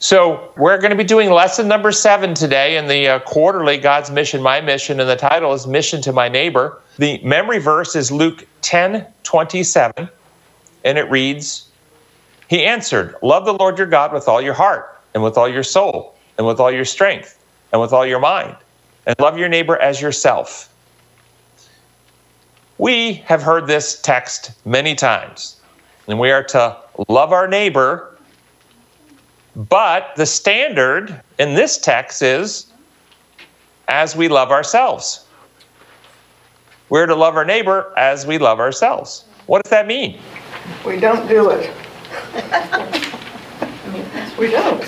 So, we're going to be doing lesson number seven today in the uh, quarterly God's Mission, My Mission, and the title is Mission to My Neighbor. The memory verse is Luke 10 27, and it reads, He answered, Love the Lord your God with all your heart, and with all your soul, and with all your strength, and with all your mind, and love your neighbor as yourself. We have heard this text many times, and we are to love our neighbor but the standard in this text is as we love ourselves. We're to love our neighbor as we love ourselves. What does that mean? We don't do it. we don't.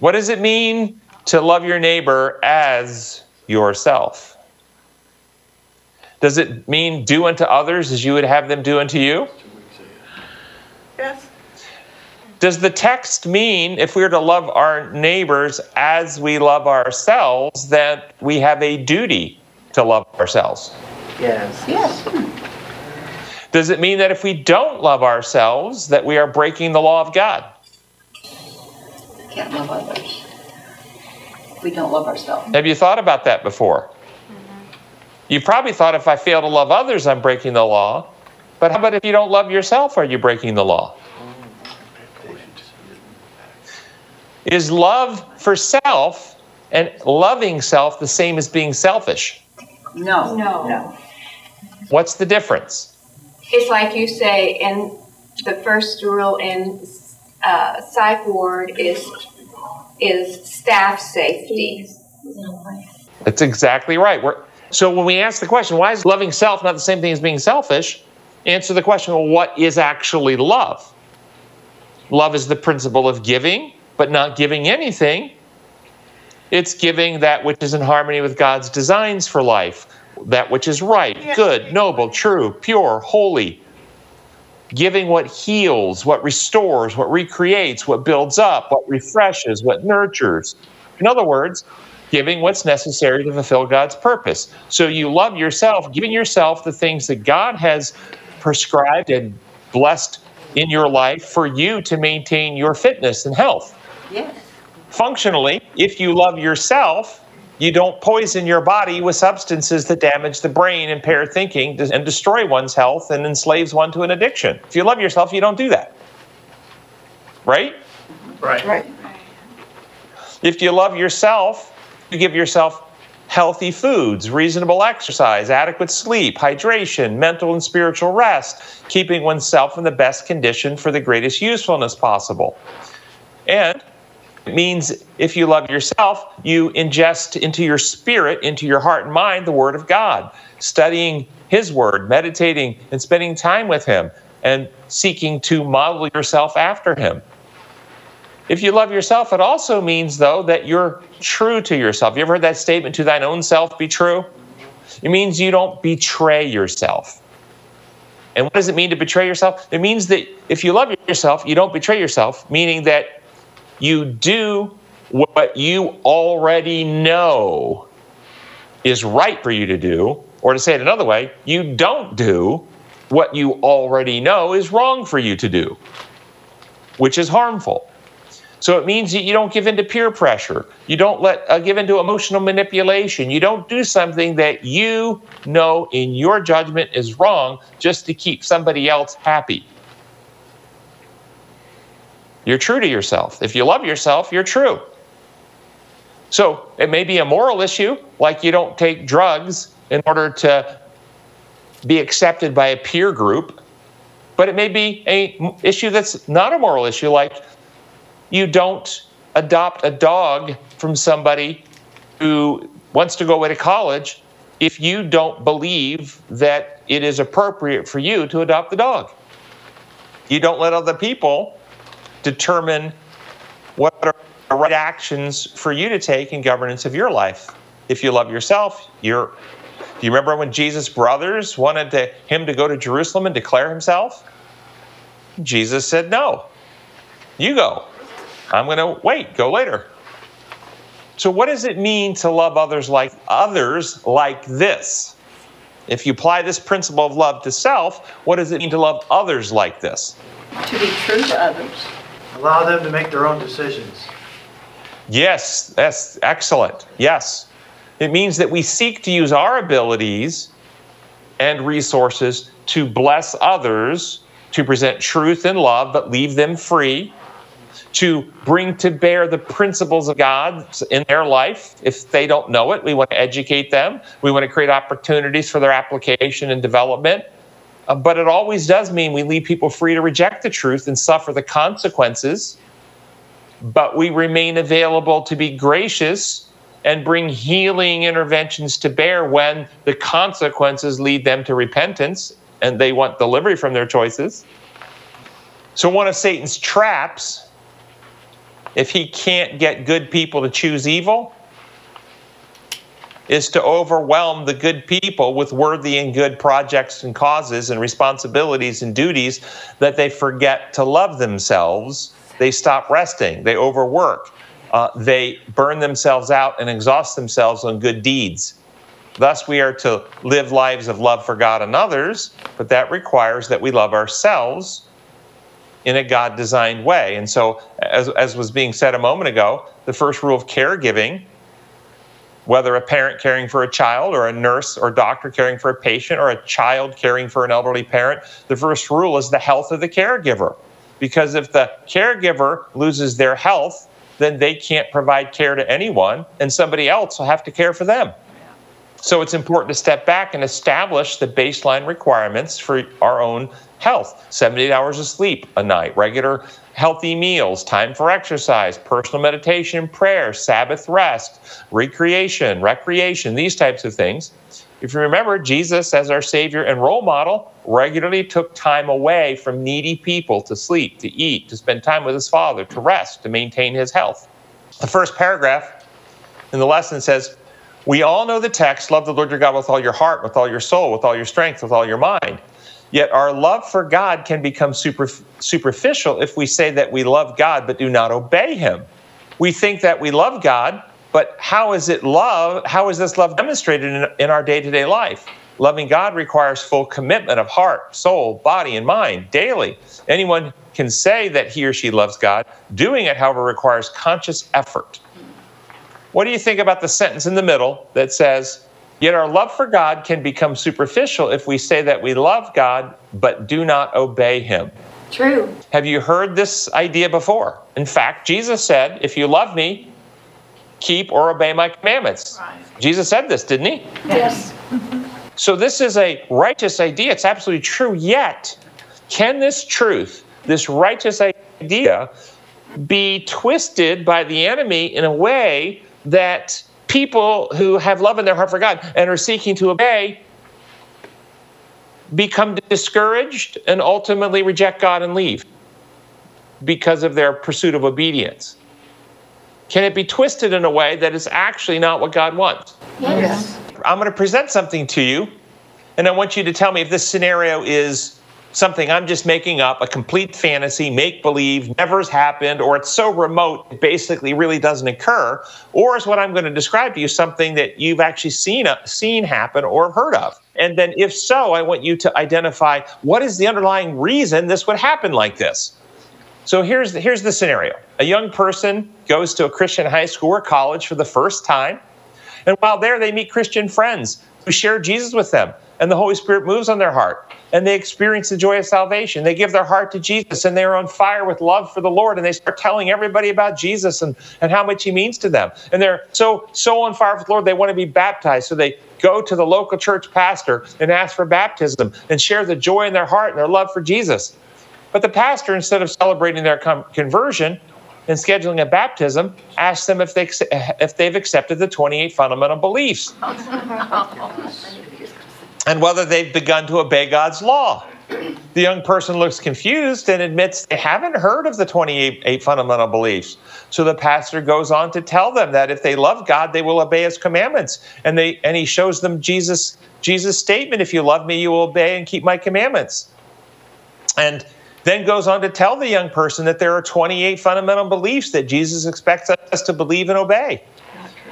What does it mean to love your neighbor as yourself? Does it mean do unto others as you would have them do unto you? Yes. Does the text mean if we are to love our neighbors as we love ourselves, that we have a duty to love ourselves? Yes. Yes. Does it mean that if we don't love ourselves, that we are breaking the law of God? Can't love others. If we don't love ourselves. Have you thought about that before? Mm-hmm. You probably thought if I fail to love others, I'm breaking the law. But how about if you don't love yourself, are you breaking the law? Is love for self and loving self the same as being selfish? No. No. No. What's the difference? It's like you say in the first rule in uh, psych ward is is staff safety. That's exactly right. We're, so when we ask the question, why is loving self not the same thing as being selfish? Answer the question, well, what is actually love? Love is the principle of giving, but not giving anything. It's giving that which is in harmony with God's designs for life, that which is right, good, noble, true, pure, holy. Giving what heals, what restores, what recreates, what builds up, what refreshes, what nurtures. In other words, giving what's necessary to fulfill God's purpose. So you love yourself, giving yourself the things that God has prescribed and blessed in your life for you to maintain your fitness and health. Yes. Functionally, if you love yourself, you don't poison your body with substances that damage the brain, impair thinking, and destroy one's health and enslaves one to an addiction. If you love yourself, you don't do that. Right? Right. Right. If you love yourself, you give yourself healthy foods, reasonable exercise, adequate sleep, hydration, mental and spiritual rest, keeping oneself in the best condition for the greatest usefulness possible. And it means if you love yourself, you ingest into your spirit, into your heart and mind, the Word of God, studying His Word, meditating and spending time with Him, and seeking to model yourself after Him. If you love yourself, it also means, though, that you're true to yourself. You ever heard that statement, to thine own self be true? It means you don't betray yourself. And what does it mean to betray yourself? It means that if you love yourself, you don't betray yourself, meaning that you do what you already know is right for you to do, or to say it another way, you don't do what you already know is wrong for you to do, which is harmful. So it means that you don't give in to peer pressure. You don't let uh, give into emotional manipulation. You don't do something that you know in your judgment is wrong just to keep somebody else happy. You're true to yourself. If you love yourself, you're true. So it may be a moral issue, like you don't take drugs in order to be accepted by a peer group, but it may be a issue that's not a moral issue, like you don't adopt a dog from somebody who wants to go away to college if you don't believe that it is appropriate for you to adopt the dog. You don't let other people determine what are the right actions for you to take in governance of your life. If you love yourself, you're. Do you remember when Jesus' brothers wanted to, him to go to Jerusalem and declare himself? Jesus said, No. You go. I'm going to wait, go later. So, what does it mean to love others like others like this? If you apply this principle of love to self, what does it mean to love others like this? To be true to others. Allow them to make their own decisions. Yes, that's excellent. Yes. It means that we seek to use our abilities and resources to bless others, to present truth and love, but leave them free, to bring to bear the principles of God in their life. If they don't know it, we want to educate them. We want to create opportunities for their application and development. Uh, but it always does mean we leave people free to reject the truth and suffer the consequences. But we remain available to be gracious and bring healing interventions to bear when the consequences lead them to repentance and they want delivery from their choices. So, one of Satan's traps, if he can't get good people to choose evil, is to overwhelm the good people with worthy and good projects and causes and responsibilities and duties that they forget to love themselves. They stop resting, they overwork, uh, they burn themselves out and exhaust themselves on good deeds. Thus, we are to live lives of love for God and others, but that requires that we love ourselves in a God designed way. And so, as, as was being said a moment ago, the first rule of caregiving whether a parent caring for a child or a nurse or doctor caring for a patient or a child caring for an elderly parent, the first rule is the health of the caregiver. Because if the caregiver loses their health, then they can't provide care to anyone, and somebody else will have to care for them. So it's important to step back and establish the baseline requirements for our own health 78 hours of sleep a night, regular healthy meals, time for exercise, personal meditation, prayer, Sabbath rest, recreation, recreation, these types of things. If you remember, Jesus, as our Savior and role model, regularly took time away from needy people to sleep, to eat, to spend time with his Father, to rest, to maintain his health. The first paragraph in the lesson says, We all know the text love the Lord your God with all your heart, with all your soul, with all your strength, with all your mind. Yet our love for God can become super, superficial if we say that we love God but do not obey Him. We think that we love God, but how is it love? How is this love demonstrated in, in our day to day life? Loving God requires full commitment of heart, soul, body, and mind daily. Anyone can say that he or she loves God. Doing it, however, requires conscious effort. What do you think about the sentence in the middle that says, Yet our love for God can become superficial if we say that we love God but do not obey Him. True. Have you heard this idea before? In fact, Jesus said, If you love me, keep or obey my commandments. Right. Jesus said this, didn't he? Yes. So this is a righteous idea. It's absolutely true. Yet, can this truth, this righteous idea, be twisted by the enemy in a way that people who have love in their heart for God and are seeking to obey become discouraged and ultimately reject God and leave because of their pursuit of obedience? Can it be twisted in a way that is actually not what God wants? Yes. I'm going to present something to you, and I want you to tell me if this scenario is something I'm just making up, a complete fantasy, make believe, never has happened, or it's so remote it basically really doesn't occur, or is what I'm going to describe to you something that you've actually seen uh, seen happen or heard of. And then, if so, I want you to identify what is the underlying reason this would happen like this. So here's the, here's the scenario: a young person goes to a Christian high school or college for the first time, and while there, they meet Christian friends who share Jesus with them, and the Holy Spirit moves on their heart and they experience the joy of salvation. They give their heart to Jesus and they're on fire with love for the Lord and they start telling everybody about Jesus and, and how much he means to them. And they're so so on fire with the Lord, they want to be baptized. So they go to the local church pastor and ask for baptism and share the joy in their heart and their love for Jesus. But the pastor, instead of celebrating their com- conversion and scheduling a baptism, asks them if, they, if they've accepted the 28 fundamental beliefs and whether they've begun to obey God's law. The young person looks confused and admits they haven't heard of the 28 fundamental beliefs. So the pastor goes on to tell them that if they love God, they will obey his commandments. And they and he shows them Jesus Jesus statement, if you love me, you will obey and keep my commandments. And then goes on to tell the young person that there are 28 fundamental beliefs that Jesus expects us to believe and obey.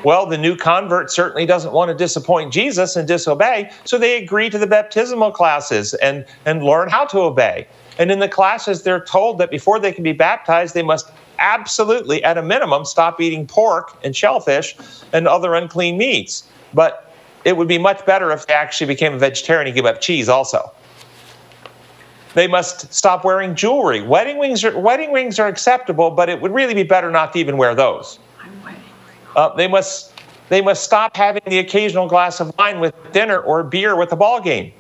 Well, the new convert certainly doesn't want to disappoint Jesus and disobey, so they agree to the baptismal classes and, and learn how to obey. And in the classes, they're told that before they can be baptized, they must absolutely, at a minimum, stop eating pork and shellfish and other unclean meats. But it would be much better if they actually became a vegetarian and give up cheese also. They must stop wearing jewelry. Wedding rings are, wedding rings are acceptable, but it would really be better not to even wear those. Uh, they must they must stop having the occasional glass of wine with dinner or beer with the ball game.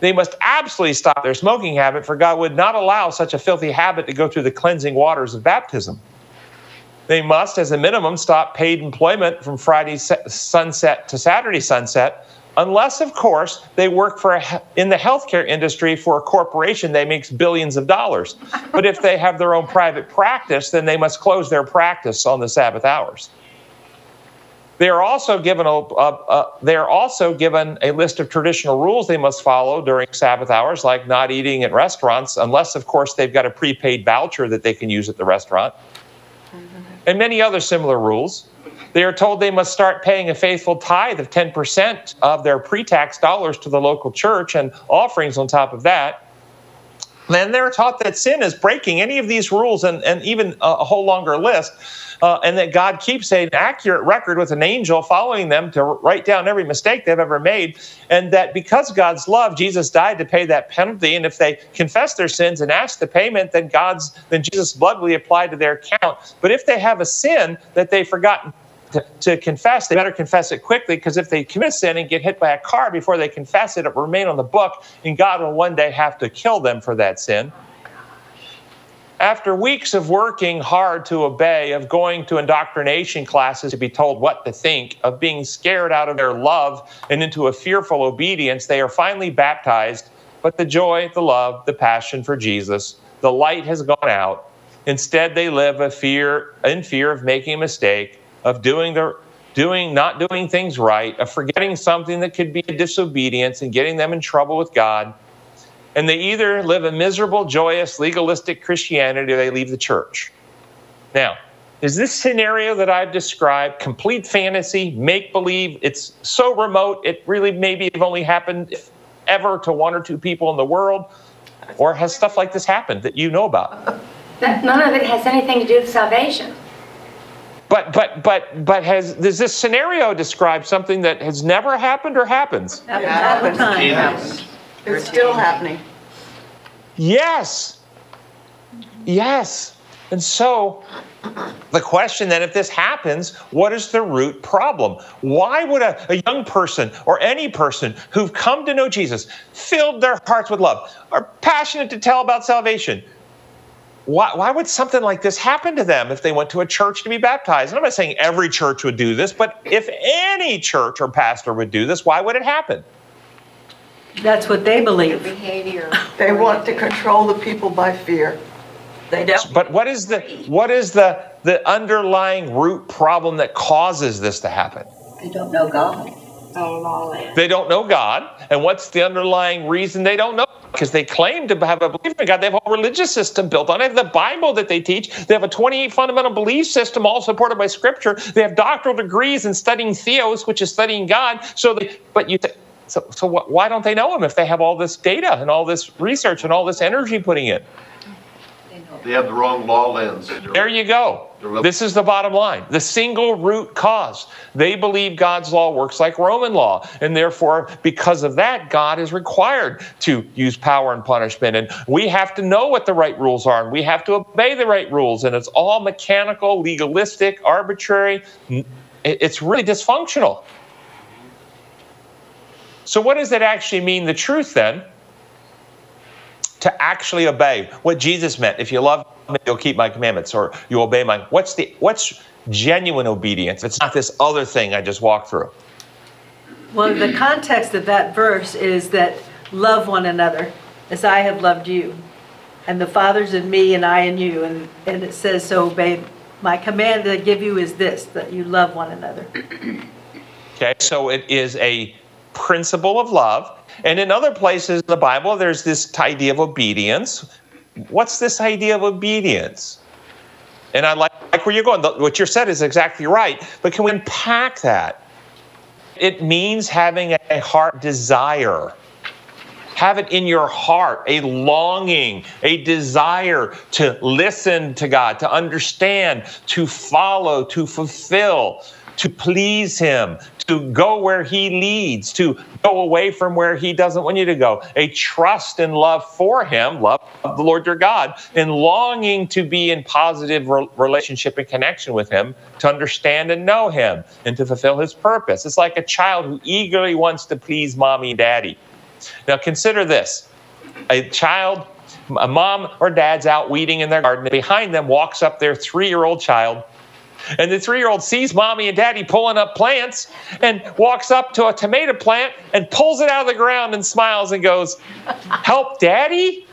They must absolutely stop their smoking habit, for God would not allow such a filthy habit to go through the cleansing waters of baptism. They must, as a minimum, stop paid employment from Friday sunset to Saturday sunset, unless, of course, they work for a, in the healthcare industry for a corporation that makes billions of dollars. But if they have their own private practice, then they must close their practice on the Sabbath hours. They are also given a, a, a, they are also given a list of traditional rules they must follow during Sabbath hours, like not eating at restaurants, unless, of course, they've got a prepaid voucher that they can use at the restaurant, and many other similar rules. They are told they must start paying a faithful tithe of 10% of their pre tax dollars to the local church and offerings on top of that. Then they're taught that sin is breaking any of these rules and, and even a, a whole longer list uh, and that God keeps an accurate record with an angel following them to write down every mistake they've ever made, and that because God's love, Jesus died to pay that penalty. And if they confess their sins and ask the payment, then God's then Jesus' blood will be applied to their account. But if they have a sin that they've forgotten to, to, confess, they better confess it quickly because if they commit sin and get hit by a car before they confess it, it will remain on the book, and God will one day have to kill them for that sin. After weeks of working hard to obey, of going to indoctrination classes to be told what to think, of being scared out of their love and into a fearful obedience, they are finally baptized. But the joy, the love, the passion for Jesus, the light has gone out. Instead, they live a fear in fear of making a mistake, of doing the doing not doing things right, of forgetting something that could be a disobedience and getting them in trouble with God and they either live a miserable, joyous, legalistic Christianity or they leave the church. Now, is this scenario that I've described complete fantasy, make believe? It's so remote, it really maybe have only happened ever to one or two people in the world? Or has stuff like this happened that you know about? None of it has anything to do with salvation. But but but but has does this scenario describe something that has never happened or happens? All the time. It's still happening. Yes. Yes. And so the question then, if this happens, what is the root problem? Why would a, a, young person or any person who've come to know Jesus, filled their hearts with love, are passionate to tell about salvation, why, why would something like this happen to them if they went to a church to be baptized? And I'm not saying every church would do this, but if any church or pastor would do this, why would it happen? That's what they believe. behavior. They want to control the people by fear. They don't. But what is the what is the the underlying root problem that causes this to happen? They don't know God. They don't know God. And what's the underlying reason they don't know? Because they claim to have a belief in God. They have a whole religious system built on it. They have the Bible that they teach. They have a 28 fundamental belief system, all supported by Scripture. They have doctoral degrees in studying theos, which is studying God. So, they, but you, so, so why don't they know him if they have all this data and all this research and all this energy putting in? They have the wrong law lens. There you go. This is the bottom line. The single root cause. They believe God's law works like Roman law. And therefore, because of that, God is required to use power and punishment. And we have to know what the right rules are and we have to obey the right rules. And it's all mechanical, legalistic, arbitrary. It's really dysfunctional. So, what does that actually mean, the truth then? To actually obey what Jesus meant. If you love me, you'll keep my commandments, or you obey my. What's the what's genuine obedience? It's not this other thing I just walked through. Well, the context of that verse is that love one another as I have loved you. And the Father's in me and I in you. And, and it says, so obey. My command that I give you is this, that you love one another. Okay, so it is a principle of love. And in other places in the Bible, there's this idea of obedience. What's this idea of obedience? And I like, like where you're going. What you said is exactly right. But can we unpack that? It means having a heart desire. Have it in your heart, a longing, a desire to listen to God, to understand, to follow, to fulfill, to please Him, to go where He leads, to go away from where He doesn't want you to go. A trust and love for Him, love of the Lord your God, and longing to be in positive re- relationship and connection with Him, to understand and know Him, and to fulfill His purpose. It's like a child who eagerly wants to please mommy and daddy. Now consider this a child, a mom or dad's out weeding in their garden, behind them walks up their three year old child and the three year old sees mommy and daddy pulling up plants and walks up to a tomato plant and pulls it out of the ground and smiles and goes, Help daddy?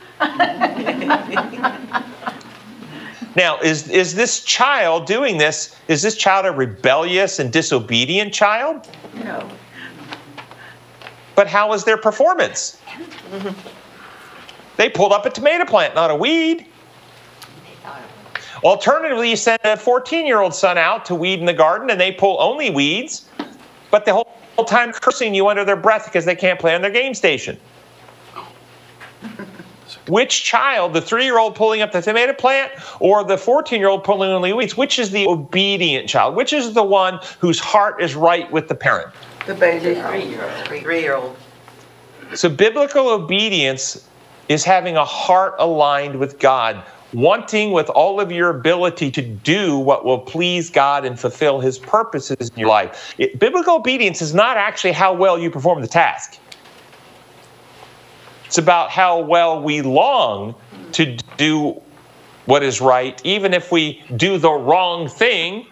now, is, is this child doing this? Is this child a rebellious and disobedient child? No. But how is their performance? Mm-hmm. They pulled up a tomato plant, not a weed. Alternatively, you send a 14 year old son out to weed in the garden and they pull only weeds, but the whole time cursing you under their breath because they can't play on their game station. Which child, the three year old pulling up the tomato plant or the 14 year old pulling only weeds, which is the obedient child? Which is the one whose heart is right with the parent? The baby. Three-year-old. So, biblical obedience is having a heart aligned with God, wanting with all of your ability to do what will please God and fulfill His purposes in your life. It- biblical obedience is not actually how well you perform the task, it's about how well we long to do what is right, even if we do the wrong thing,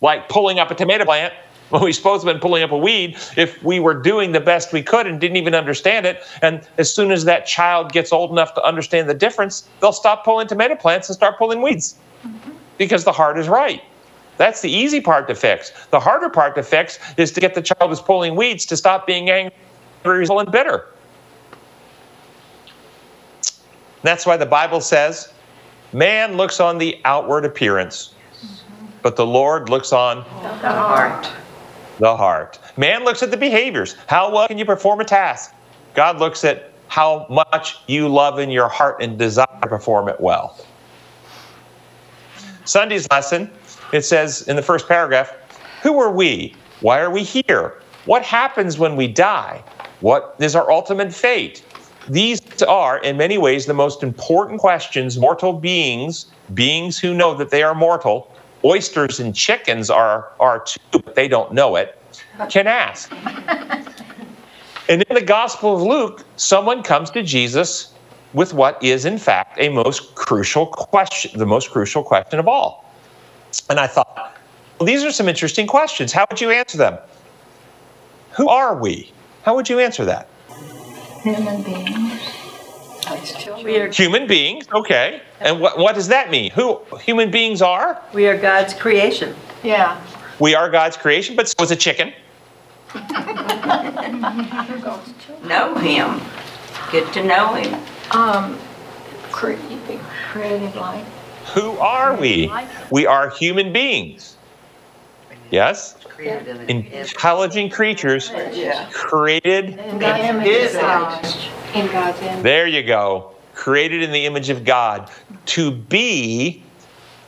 like pulling up a tomato plant when we supposed to have been pulling up a weed, if we were doing the best we could and didn't even understand it, and as soon as that child gets old enough to understand the difference, they'll stop pulling tomato plants and start pulling weeds because the heart is right. That's the easy part to fix. The harder part to fix is to get the child who's pulling weeds to stop being angry and bitter. That's why the Bible says, man looks on the outward appearance, but the Lord looks on The heart. The heart. Man looks at the behaviors. How well can you perform a task? God looks at how much you love in your heart and desire to perform it well. Sunday's lesson, it says in the first paragraph, Who are we? Why are we here? What happens when we die? What is our ultimate fate? These are, in many ways, the most important questions mortal beings, beings who know that they are mortal, oysters and chickens are, are too, but they don't know it, can ask. And in the Gospel of Luke, someone comes to Jesus with what is, in fact, a most crucial question, the most crucial question of all. And I thought, well, these are some interesting questions. How would you answer them? Who are we? How would you answer that? Human beings. We are, Human beings, okay. And what, what does that mean? Who human beings are? we are God's creation. Yeah. We are God's creation, but so is a chicken. Know him. Get to know him. Um, cre- creative life. Who are we? We are human beings. Yes? Created in the Intelligent creatures Yeah. created. In the image His of God. In God's image. There you go. Created in the image of God to be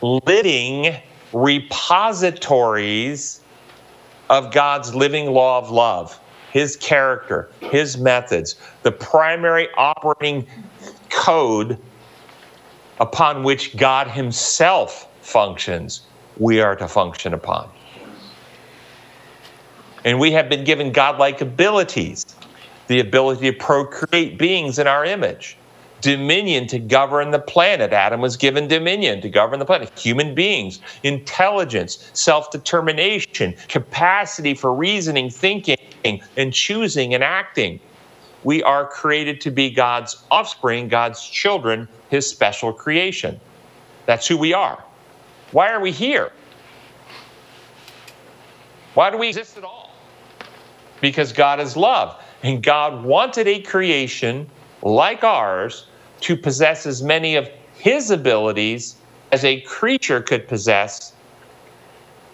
living repositories of God's living law of love, His character, His methods, the primary operating code upon which God Himself functions, we are to function upon. And we have been given godlike abilities the ability to procreate beings in our image, dominion to govern the planet. Adam was given dominion to govern the planet. Human beings, intelligence, self determination, capacity for reasoning, thinking, and choosing and acting. We are created to be God's offspring, God's children, His special creation. That's who we are. Why are we here? Why do we exist at all? Because God is love. And God wanted a creation like ours to possess as many of His abilities as a creature could possess,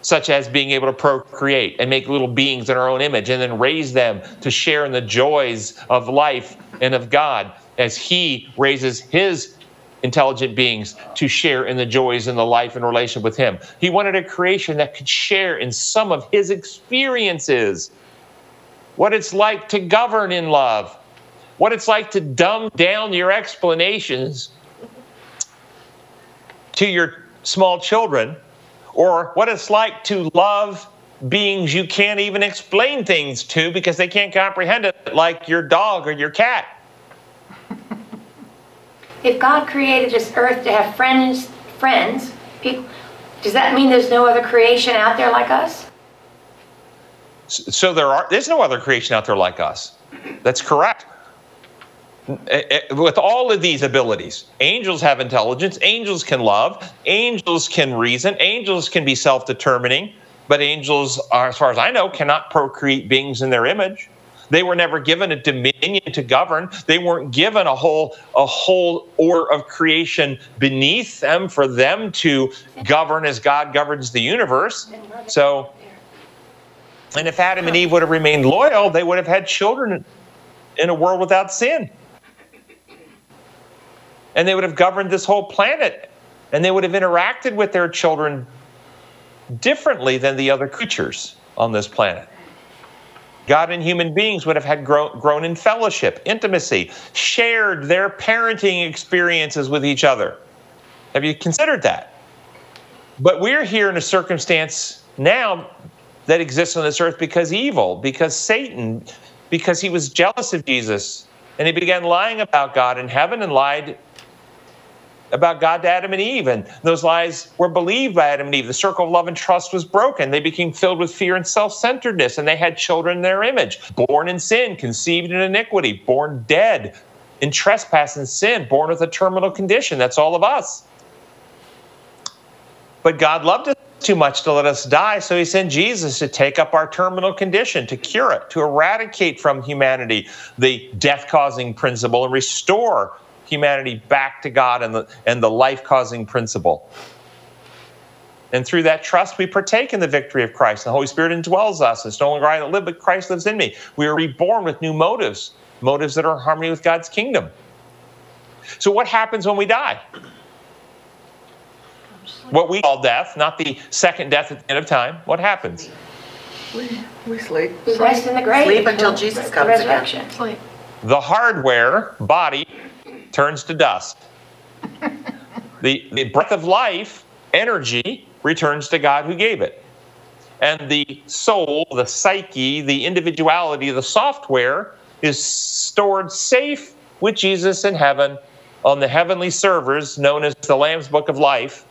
such as being able to procreate and make little beings in our own image and then raise them to share in the joys of life and of God as He raises His intelligent beings to share in the joys and the life and relation with Him. He wanted a creation that could share in some of His experiences, what it's like to govern in love, what it's like to dumb down your explanations to your small children, or what it's like to love beings you can't even explain things to because they can't comprehend it, like your dog or your cat. If God created this earth to have friends, friends, people, does that mean there's no other creation out there like us? So there are there's no other creation out there like us. That's correct. Eh, eh, with all of these abilities, angels have intelligence, angels can love, angels can reason, angels can be self-determining, but angels are, as far as I know, cannot procreate beings in their image. They were never given a dominion to govern. They weren't given a whole a whole order of creation beneath them for them to govern as God governs the universe. So, and if Adam and Eve would have remained loyal, they would have had children in a world without sin. And they would have governed this whole planet. And they would have interacted with their children differently than the other creatures on this planet. God and human beings would have had grown, grown in fellowship, intimacy, shared their parenting experiences with each other. Have you considered that? But we're here in a circumstance now that exists on this earth because evil, because Satan, because he was jealous of Jesus, and he began lying about God in heaven and lied about God to Adam and Eve. And those lies were believed by Adam and Eve. The circle of love and trust was broken. They became filled with fear and self centeredness, and they had children in their image, born in sin, conceived in iniquity, born dead in trespass and sin, born with a terminal condition. That's all of us. But God loved us too much to let us die, so he sent Jesus to take up our terminal condition, to cure it, to eradicate from humanity the death causing principle and restore humanity back to God and the, and the life causing principle. And through that trust, we partake in the victory of Christ. The Holy Spirit indwells us. It's no longer I that live, but Christ lives in me. We are reborn with new motives, motives that are in harmony with God's kingdom. So, what happens when we die? What we call death, not the second death at the end of time. What happens? We, we sleep. We rest in the grave. Sleep until Jesus comes again. Resurrection. Sleep. The hardware, body, turns to dust. the, the breath of life, energy, returns to God who gave it. And the soul, the psyche, the individuality, the software is stored safe with Jesus in heaven on the heavenly servers known as the Lamb's Book of Life,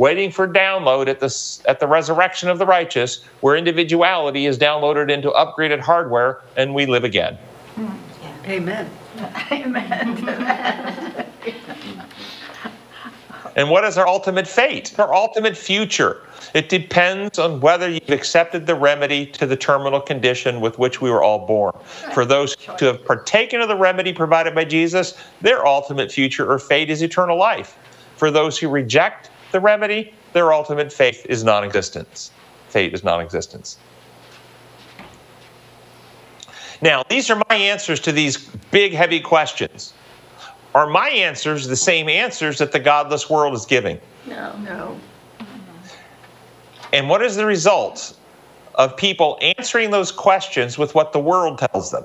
waiting for download at the, at the resurrection of the righteous, where individuality is downloaded into upgraded hardware and we live again. Mm, Amen. Amen. And what is our ultimate fate? Our ultimate future. It depends on whether you've accepted the remedy to the terminal condition with which we were all born. For those who have partaken of the remedy provided by Jesus, their ultimate future or fate is eternal life. For those who reject the remedy, their ultimate fate is non existence. Fate is non existence. Now, these are my answers to these big, heavy questions. Are my answers the same answers that the godless world is giving? No. No. And what is the result of people answering those questions with what the world tells them?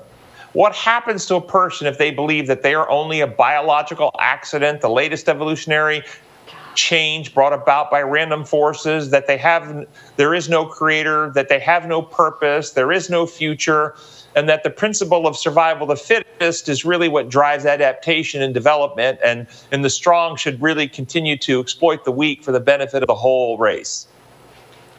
What happens to a person if they believe that they are only a biological accident, the latest evolutionary change brought about by random forces, that they have there is no creator, that they have no purpose, there is no future, and that the principle of survival of the fittest is really what drives adaptation and development, and, and the strong should really continue to exploit the weak for the benefit of the whole race.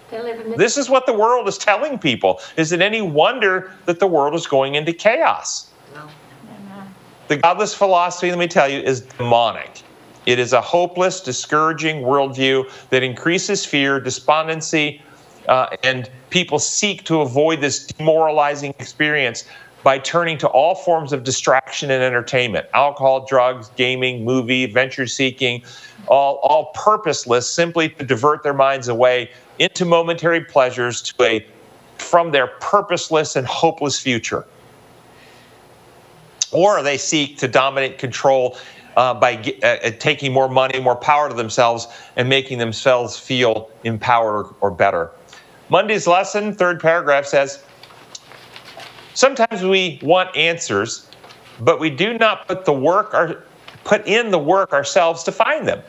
They live in the This is what the world is telling people. Is it any wonder that the world is going into chaos? The godless philosophy, let me tell you, is demonic. It is a hopeless, discouraging worldview that increases fear, despondency, uh, and people seek to avoid this demoralizing experience by turning to all forms of distraction and entertainment alcohol, drugs, gaming, movie, venture seeking, all, all purposeless simply to divert their minds away into momentary pleasures to a from their purposeless and hopeless future. or they seek to dominate control uh, by ge- uh, taking more money, more power to themselves, and making themselves feel empowered or better. Monday's lesson, third paragraph says Sometimes we want answers, but we do not put the work or put in the work ourselves to find them.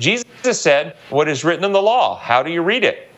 Jesus said, "What is written in the law? How do you read it?"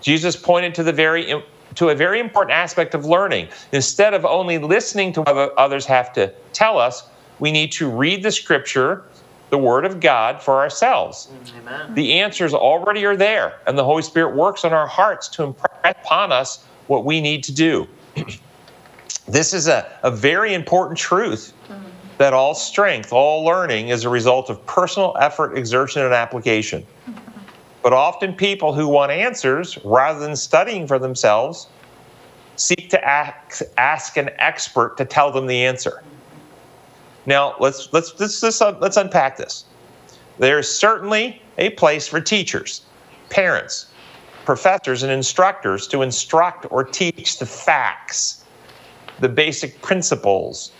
Jesus pointed to the very to a very important aspect of learning. Instead of only listening to what others have to tell us, we need to read the scripture, the word of God for ourselves. Amen. The answers already are there, and the Holy Spirit works on our hearts to impress upon us what we need to do. this is a, a very important truth mm-hmm. that all strength, all learning is a result of personal effort, exertion, and application. Mm-hmm. But often people who want answers, rather than studying for themselves, seek to ask, ask an expert to tell them the answer. Now, let's, let's, let's, let's, let's unpack this. There's certainly a place for teachers, parents, professors, and instructors to instruct or teach the facts, the basic principles,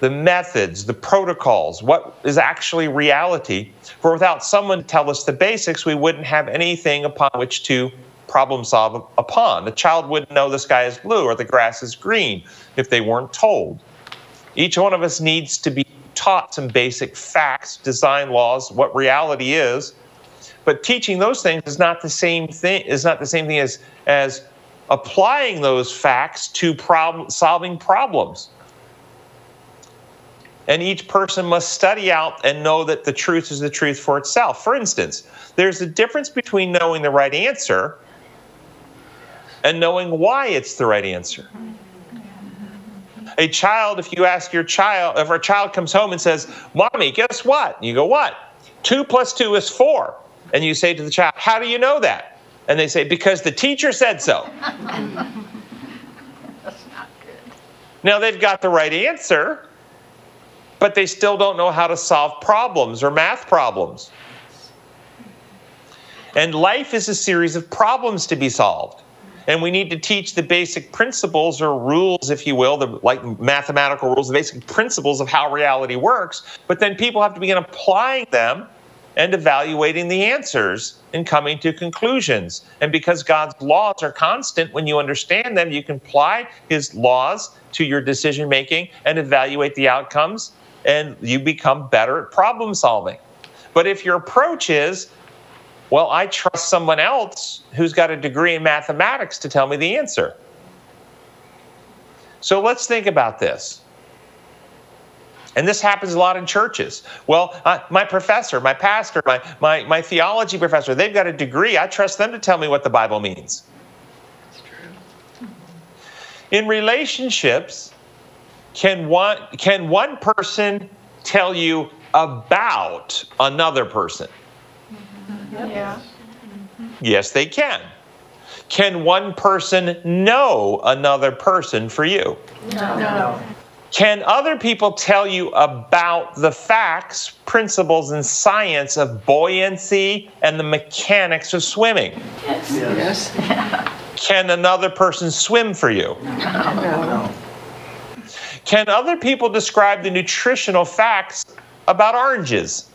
the methods, the protocols, what is actually reality. For without someone to tell us the basics, we wouldn't have anything upon which to problem solve upon. The child wouldn't know the sky is blue or the grass is green if they weren't told. Each one of us needs to be taught some basic facts, design laws, what reality is. But teaching those things is not the same thing is not the same thing as as applying those facts to problem solving problems. And each person must study out and know that the truth is the truth for itself. For instance, there's a difference between knowing the right answer and knowing why it's the right answer. A child, if you ask your child, if our child comes home and says, Mommy, guess what? You go, What? Two plus two is four. And you say to the child, How do you know that? And they say, Because the teacher said so. That's not good. Now they've got the right answer, but they still don't know how to solve problems or math problems. And life is a series of problems to be solved. And we need to teach the basic principles or rules, if you will, the like mathematical rules, the basic principles of how reality works. But then people have to begin applying them and evaluating the answers and coming to conclusions. And because God's laws are constant, when you understand them, you can apply His laws to your decision making and evaluate the outcomes, and you become better at problem solving. But if your approach is, well, I trust someone else who's got a degree in mathematics to tell me the answer. So let's think about this. And this happens a lot in churches. Well, uh, my professor, my pastor, my, my, my theology professor, they've got a degree. I trust them to tell me what the Bible means. In relationships, can one, can one person tell you about another person? Yeah. Yes, they can. Can one person know another person for you? No. Can other people tell you about the facts, principles, and science of buoyancy and the mechanics of swimming? Yes. Yes. Can another person swim for you? No. Can other people describe the nutritional facts about oranges?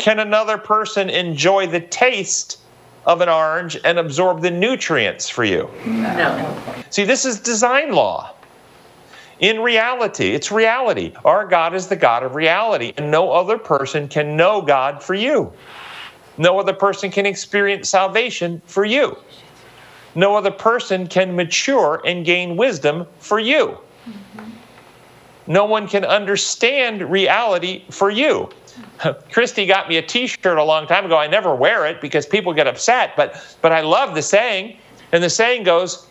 Can another person enjoy the taste of an orange and absorb the nutrients for you? No. See, this is design law. In reality, it's reality. Our God is the God of reality, and no other person can know God for you. No other person can experience salvation for you. No other person can mature and gain wisdom for you. Mm-hmm. No one can understand reality for you. Christy got me a t-shirt a long time ago. I never wear it because people get upset, but but I love the saying. And the saying goes,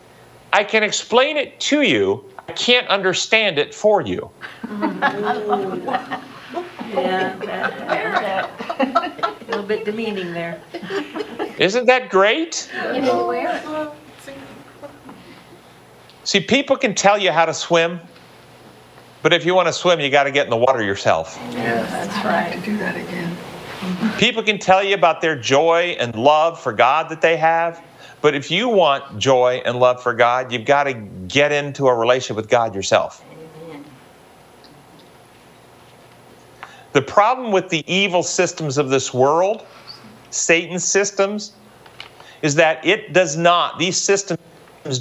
I can explain it to you. I can't understand it for you. Yeah, that- a little bit demeaning there. Isn't that great? You wear it. See, people can tell you how to swim, but if you want to swim, you got to get in the water yourself. That's right. To Do that again. Mm-hmm. People can tell you about their joy and love for God that they have, But if you want joy and love for God, you've got to get into a relationship with God yourself. The problem with the evil systems of this world, Satan's systems, is that it does not, these systems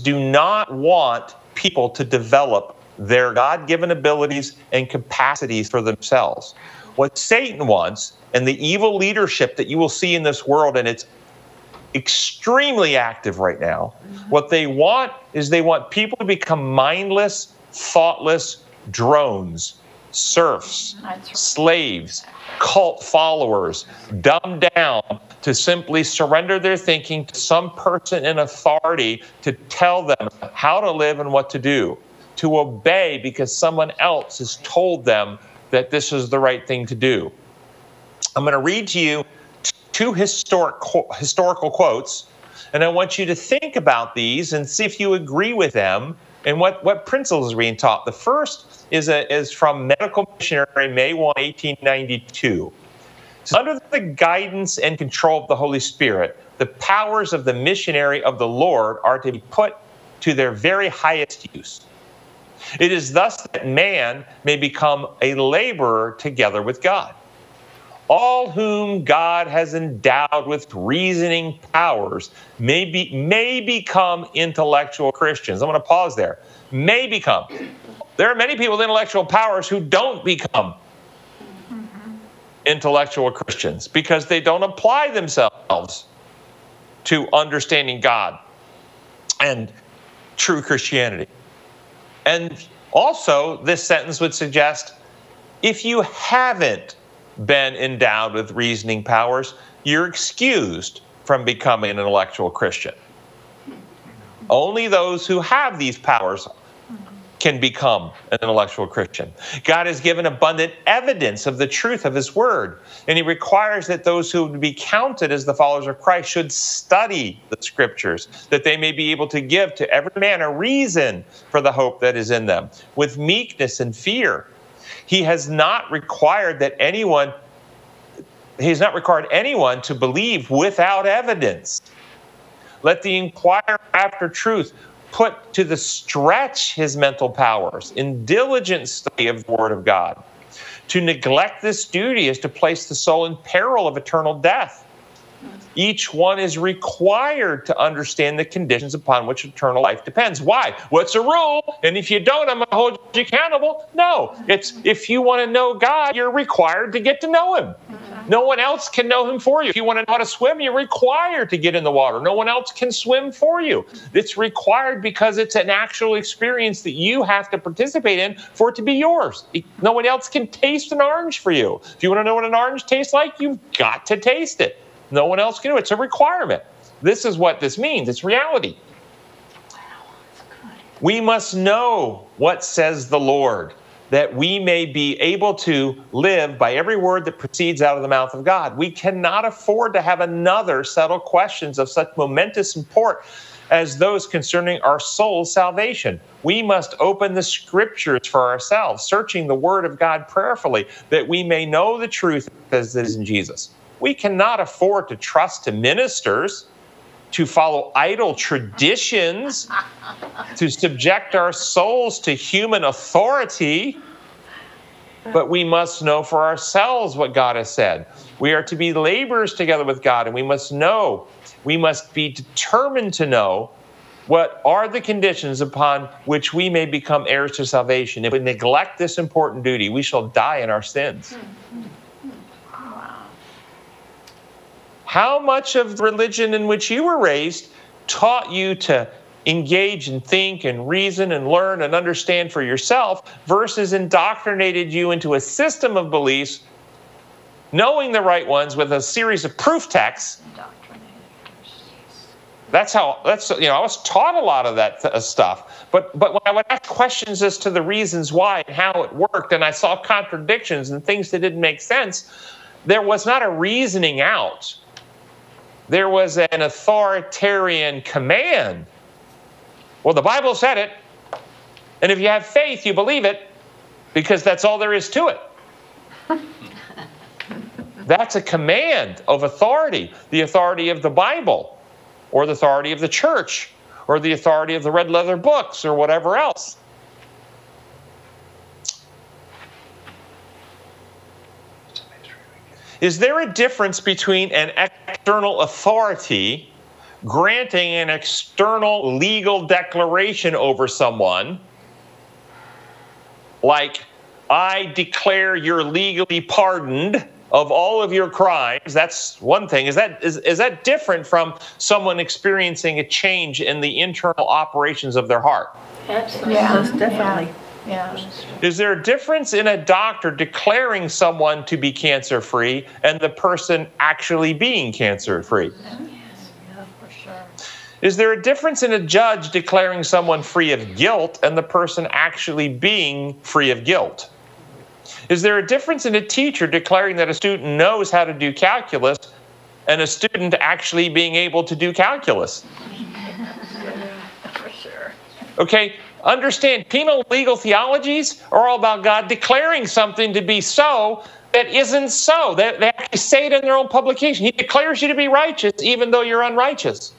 do not want people to develop their God given abilities and capacities for themselves. What Satan wants and the evil leadership that you will see in this world, and it's extremely active right now, mm-hmm. what they want is they want people to become mindless, thoughtless drones, serfs, mm-hmm. slaves, cult followers, dumbed down to simply surrender their thinking to some person in authority to tell them how to live and what to do, to obey because someone else has told them that this is the right thing to do. I'm going to read to you two historic, historical quotes, and I want you to think about these and see if you agree with them and what, what principles are being taught. The first is, a, is from Medical Missionary, May 1, 1892. So under the guidance and control of the Holy Spirit, the powers of the missionary of the Lord are to be put to their very highest use. It is thus that man may become a laborer together with God. All whom God has endowed with reasoning powers may, be, may become intellectual Christians. I'm going to pause there. May become. There are many people with intellectual powers who don't become intellectual Christians because they don't apply themselves to understanding God and true Christianity. And also, this sentence would suggest if you haven't been endowed with reasoning powers, you're excused from becoming an intellectual Christian. Only those who have these powers can become an intellectual Christian. God has given abundant evidence of the truth of His Word, and He requires that those who would be counted as the followers of Christ should study the Scriptures, that they may be able to give to every man a reason for the hope that is in them, with meekness and fear. He has not required that anyone he has not required anyone to believe without evidence. Let the inquirer after truth put to the stretch his mental powers in diligent study of the Word of God. To neglect this duty is to place the soul in peril of eternal death. Each one is required to understand the conditions upon which eternal life depends. Why? What's a rule? And if you don't, I'm going to hold you accountable. No, it's if you want to know God, you're required to get to know Him. No one else can know Him for you. If you want to know how to swim, you're required to get in the water. No one else can swim for you. It's required because it's an actual experience that you have to participate in for it to be yours. No one else can taste an orange for you. If you want to know what an orange tastes like, you've got to taste it. No one else can do it. It's a requirement. This is what this means. It's reality. We must know what says the Lord, that we may be able to live by every word that proceeds out of the mouth of God. We cannot afford to have another settle questions of such momentous import as those concerning our soul's salvation. We must open the scriptures for ourselves, searching the word of God prayerfully, that we may know the truth as it is in Jesus. We cannot afford to trust to ministers to follow idle traditions, to subject our souls to human authority. But we must know for ourselves what God has said. We are to be laborers together with God, and we must know, we must be determined to know what are the conditions upon which we may become heirs to salvation. If we neglect this important duty, we shall die in our sins. How much of religion in which you were raised taught you to engage and think and reason and learn and understand for yourself versus indoctrinated you into a system of beliefs, knowing the right ones with a series of proof texts? That's how, that's, you know, I was taught a lot of that th- uh, stuff. But, but when I would ask questions as to the reasons why and how it worked, and I saw contradictions and things that didn't make sense, there was not a reasoning out there was an authoritarian command. Well, the Bible said it. And if you have faith, you believe it because that's all there is to it. That's a command of authority, the authority of the Bible. or the authority of the church or the authority of the red leather books or whatever else. Is there a difference between an external authority granting an external legal declaration over someone, like, I declare you're legally pardoned of all of your crimes? That's one thing. Is that, is, is that different from someone experiencing a change in the internal operations of their heart? Absolutely. Yeah. Most definitely. Yeah. Is there a difference in a doctor declaring someone to be cancer free and the person actually being cancer free? Yeah, for sure. Is there a difference in a judge declaring someone free of guilt and the person actually being free of guilt? Is there a difference in a teacher declaring that a student knows how to do calculus and a student actually being able to do calculus? For sure. Okay, understand penal legal theologies are all about God declaring something to be so that isn't so. They, they actually say it in their own publication. He declares you to be righteous even though you're unrighteous.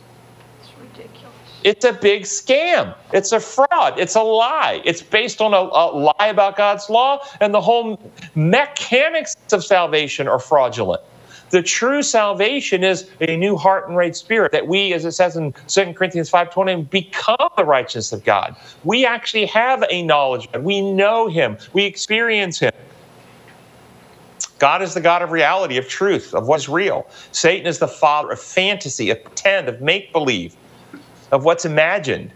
It's ridiculous. It's a big scam. It's a fraud. It's a lie. It's based on a, a lie about God's law, and the whole mechanics of salvation are fraudulent. The true salvation is a new heart and right spirit that we, as it says in 2 Corinthians 5.20, become the righteousness of God. We actually have a knowledge of God. We know Him. We experience Him. God is the God of reality, of truth, of what's real. Satan is the father of fantasy, of pretend, of make believe, of what's imagined,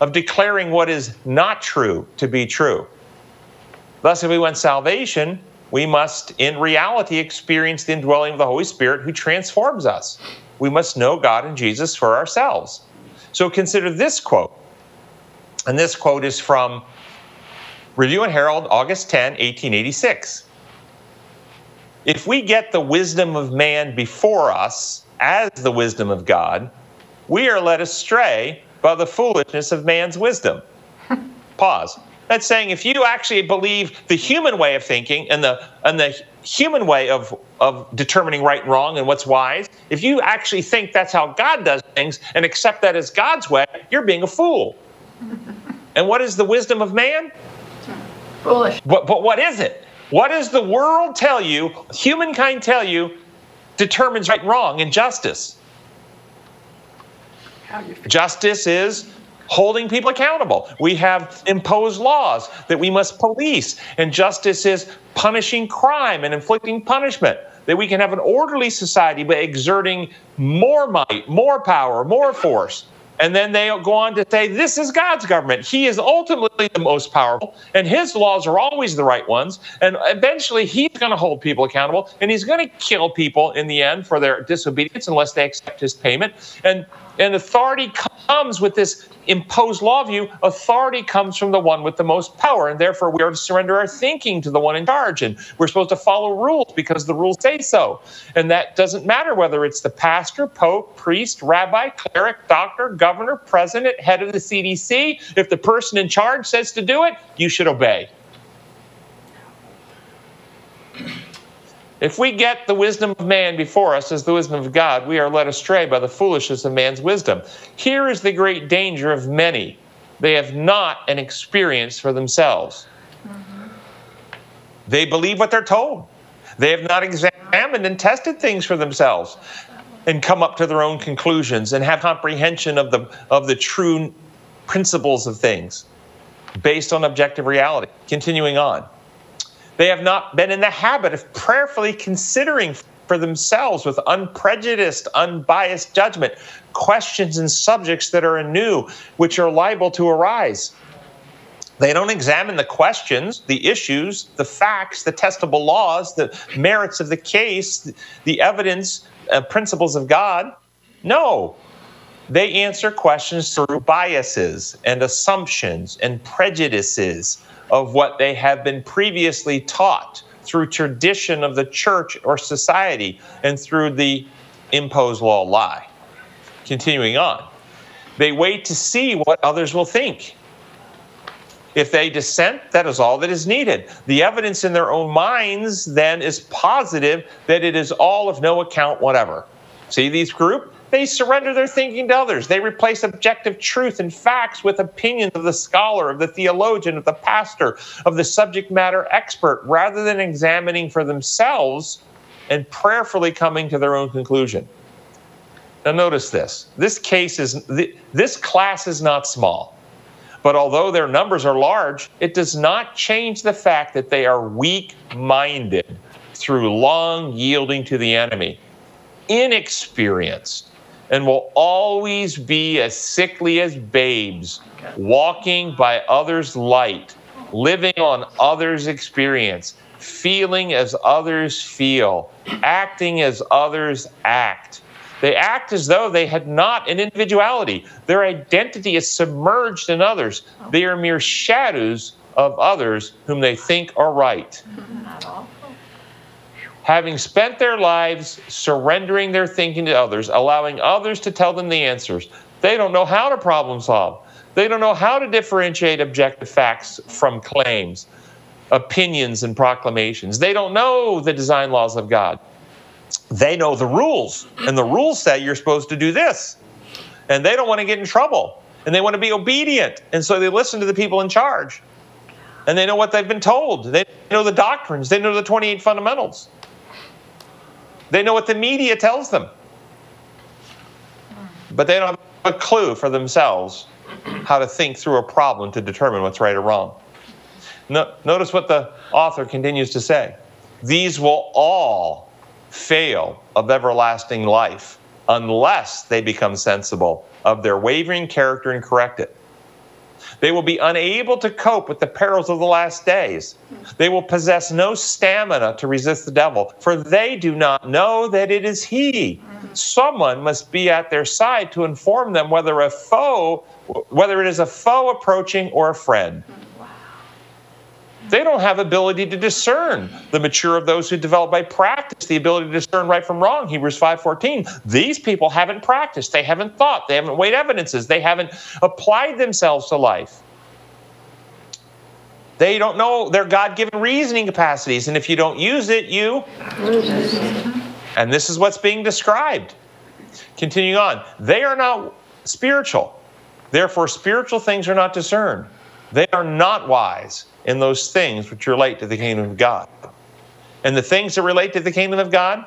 of declaring what is not true to be true. Thus, if we want salvation, we must, in reality, experience the indwelling of the Holy Spirit who transforms us. We must know God and Jesus for ourselves. So consider this quote. And this quote is from Review and Herald, August 10, 1886. If we get the wisdom of man before us as the wisdom of God, we are led astray by the foolishness of man's wisdom. Pause. That's saying if you actually believe the human way of thinking and the and the human way of of determining right and wrong and what's wise, if you actually think that's how God does things and accept that as God's way, you're being a fool. and what is the wisdom of man? Foolish. But, but what is it? What does the world tell you, humankind tell you, determines right and wrong in justice? Justice is holding people accountable. We have imposed laws that we must police, and justice is punishing crime and inflicting punishment. That we can have an orderly society by exerting more might, more power, more force. And then they go on to say, This is God's government. He is ultimately the most powerful, and His laws are always the right ones. And eventually, He's going to hold people accountable, and He's going to kill people in the end for their disobedience unless they accept His payment. And, and authority comes with this imposed law view. Authority comes from the one with the most power, and therefore we are to surrender our thinking to the one in charge. And we're supposed to follow rules because the rules say so. And that doesn't matter whether it's the pastor, pope, priest, rabbi, cleric, doctor, governor, president, head of the CDC. If the person in charge says to do it, you should obey. If we get the wisdom of man before us as the wisdom of God, we are led astray by the foolishness of man's wisdom. Here is the great danger of many they have not an experience for themselves. Mm-hmm. They believe what they're told. They have not examined and tested things for themselves and come up to their own conclusions and have comprehension of the, of the true principles of things based on objective reality. Continuing on. They have not been in the habit of prayerfully considering for themselves with unprejudiced, unbiased judgment questions and subjects that are anew, which are liable to arise. They don't examine the questions, the issues, the facts, the testable laws, the merits of the case, the evidence, uh, principles of God. No. They answer questions through biases and assumptions and prejudices of what they have been previously taught through tradition of the church or society and through the imposed law lie. Continuing on, they wait to see what others will think. If they dissent, that is all that is needed. The evidence in their own minds then is positive that it is all of no account whatever. See these group? They surrender their thinking to others. They replace objective truth and facts with opinions of the scholar, of the theologian, of the pastor, of the subject matter expert, rather than examining for themselves and prayerfully coming to their own conclusion. Now, notice this. This case is, this class is not small. But although their numbers are large, it does not change the fact that they are weak minded through long yielding to the enemy, inexperienced, and will always be as sickly as babes, walking by others' light, living on others' experience, feeling as others feel, acting as others act. They act as though they had not an individuality. Their identity is submerged in others. They are mere shadows of others whom they think are right. Having spent their lives surrendering their thinking to others, allowing others to tell them the answers, they don't know how to problem solve. They don't know how to differentiate objective facts from claims, opinions, and proclamations. They don't know the design laws of God they know the rules, and the rules say you're supposed to do this. And they don't want to get in trouble, and they want to be obedient. And so they listen to the people in charge. And they know what they've been told. They know the doctrines, they know the 28 fundamentals. They know what the media tells them. But they don't have a clue for themselves how to think through a problem to determine what's right or wrong. No, notice what the author continues to say. These will all fail of everlasting life unless they become sensible of their wavering character and correct it. They will be unable to cope with the perils of the last days. They will possess no stamina to resist the devil, for they do not know that it is he. Someone must be at their side to inform them whether a foe, whether it is a foe approaching or a friend. They don't have ability to discern. The mature of those who develop by practice the ability to discern right from wrong. Hebrews 5:14. These people haven't practiced. They haven't thought. They haven't weighed evidences. They haven't applied themselves to life. They don't know their God-given reasoning capacities, and if you don't use it, you lose it. And this is what's being described. Continuing on, they are not spiritual. Therefore, spiritual things are not discerned. They are not wise in those things which relate to the kingdom of God. And the things that relate to the kingdom of God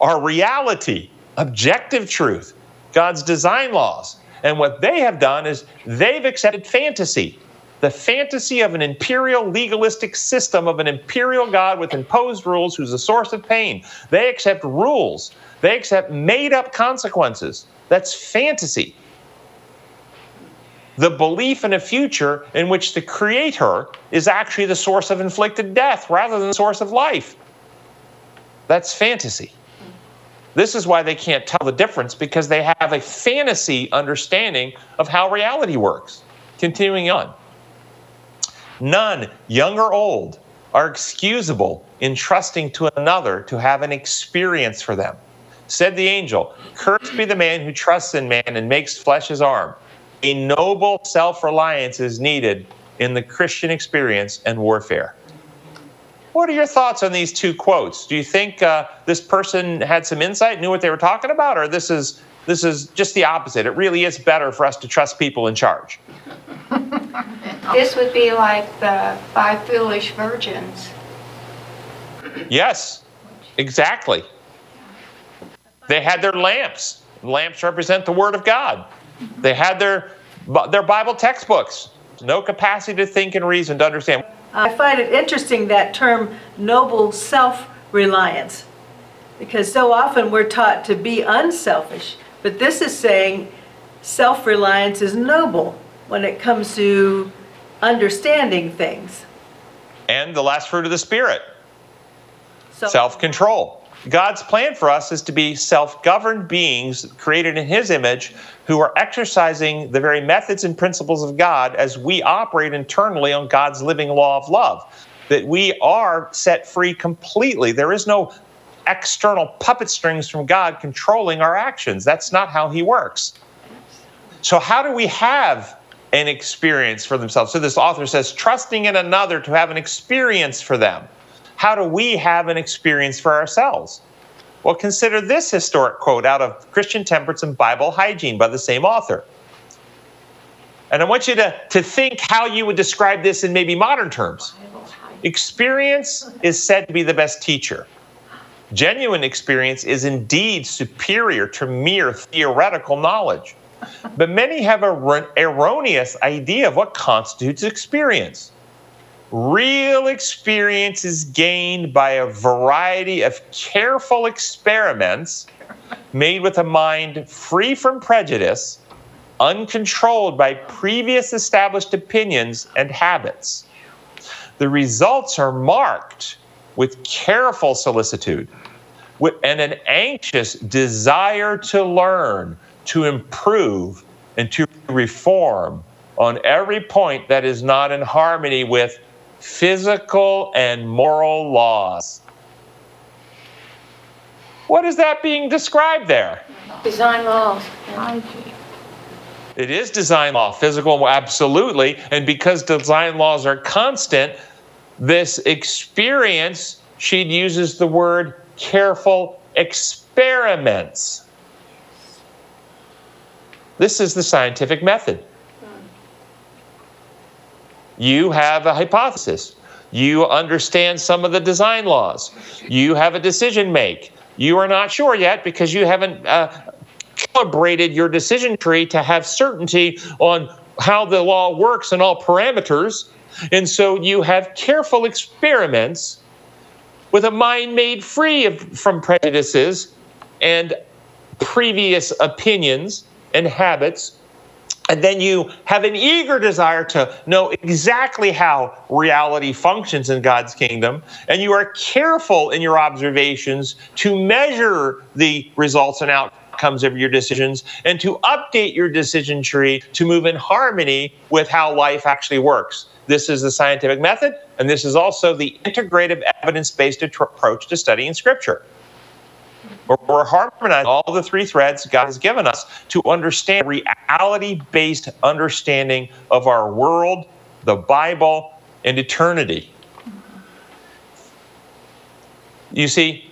are reality, objective truth, God's design laws. And what they have done is they've accepted fantasy, the fantasy of an imperial legalistic system of an imperial God with imposed rules who's a source of pain. They accept rules, they accept made up consequences. That's fantasy the belief in a future in which the Creator is actually the source of inflicted death rather than the source of life. That's fantasy. This is why they can't tell the difference because they have a fantasy understanding of how reality works. Continuing on. None, young or old, are excusable in trusting to another to have an experience for them. Said the angel, Cursed be the man who trusts in man and makes flesh his arm a noble self reliance is needed in the Christian experience and warfare. What are your thoughts on these two quotes? Do you think uh, this person had some insight, knew what they were talking about, or this is this is just the opposite? It really is better for us to trust people in charge. this would be like the five foolish virgins. Yes, exactly. They had their lamps. Lamps represent the Word of God. They had their, their Bible textbooks, no capacity to think and reason, to understand. I find it interesting that term noble self reliance, because so often we're taught to be unselfish, but this is saying self reliance is noble when it comes to understanding things. And the last fruit of the Spirit self control. God's plan for us is to be self governed beings created in His image who are exercising the very methods and principles of God as we operate internally on God's living law of love. That we are set free completely. There is no external puppet strings from God controlling our actions. That's not how He works. So, how do we have an experience for themselves? So, this author says, trusting in another to have an experience for them. How do we have an experience for ourselves? Well, consider this historic quote out of Christian Temperance and Bible Hygiene by the same author. And I want you to, to think how you would describe this in maybe modern terms. Experience is said to be the best teacher. Genuine experience is indeed superior to mere theoretical knowledge. But many have an erroneous idea of what constitutes experience. Real experience is gained by a variety of careful experiments made with a mind free from prejudice, uncontrolled by previous established opinions and habits. The results are marked with careful solicitude and an anxious desire to learn, to improve, and to reform on every point that is not in harmony with physical and moral laws. What is that being described there? Design laws. It is design law, physical, absolutely. And because design laws are constant, this experience, she uses the word careful experiments. This is the scientific method. You have a hypothesis. You understand some of the design laws. You have a decision make. You are not sure yet because you haven't uh, calibrated your decision tree to have certainty on how the law works and all parameters. And so you have careful experiments with a mind made free of, from prejudices and previous opinions and habits. And then you have an eager desire to know exactly how reality functions in God's kingdom. And you are careful in your observations to measure the results and outcomes of your decisions and to update your decision tree to move in harmony with how life actually works. This is the scientific method, and this is also the integrative evidence based approach to studying Scripture. We're harmonizing all the three threads God has given us to understand reality based understanding of our world, the Bible, and eternity. You see,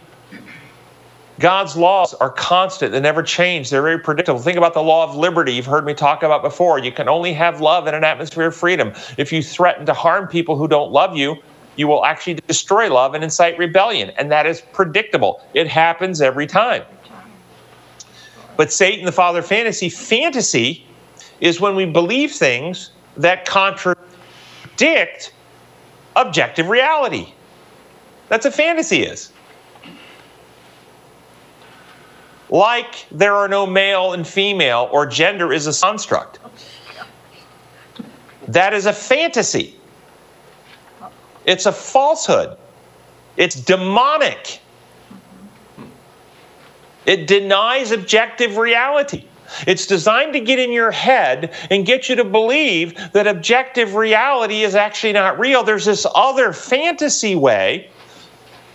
God's laws are constant, they never change, they're very predictable. Think about the law of liberty you've heard me talk about before. You can only have love in an atmosphere of freedom. If you threaten to harm people who don't love you, you will actually destroy love and incite rebellion. And that is predictable. It happens every time. But Satan, the father of fantasy, fantasy is when we believe things that contradict objective reality. That's what fantasy is. Like there are no male and female, or gender is a construct. That is a fantasy. It's a falsehood. It's demonic. It denies objective reality. It's designed to get in your head and get you to believe that objective reality is actually not real. There's this other fantasy way.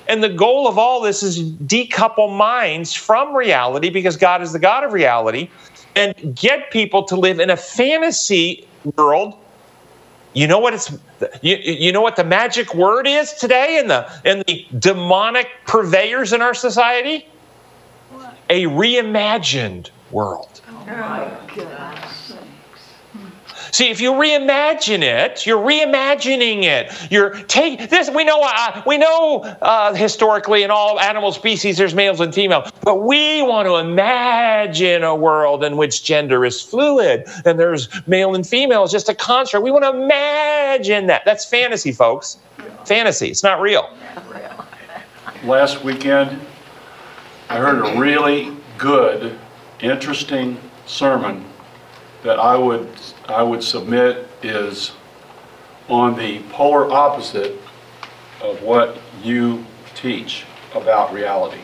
And the goal of all this is to decouple minds from reality because God is the God of reality and get people to live in a fantasy world you know what it's you, you know what the magic word is today in the in the demonic purveyors in our society? What? A reimagined world. Oh my goodness. See, if you reimagine it, you're reimagining it. You're take this. We know. Uh, we know uh, historically in all animal species there's males and females, but we want to imagine a world in which gender is fluid and there's male and female is just a construct. We want to imagine that. That's fantasy, folks. Fantasy. It's not real. Last weekend, I heard a really good, interesting sermon that I would I would submit is on the polar opposite of what you teach about reality.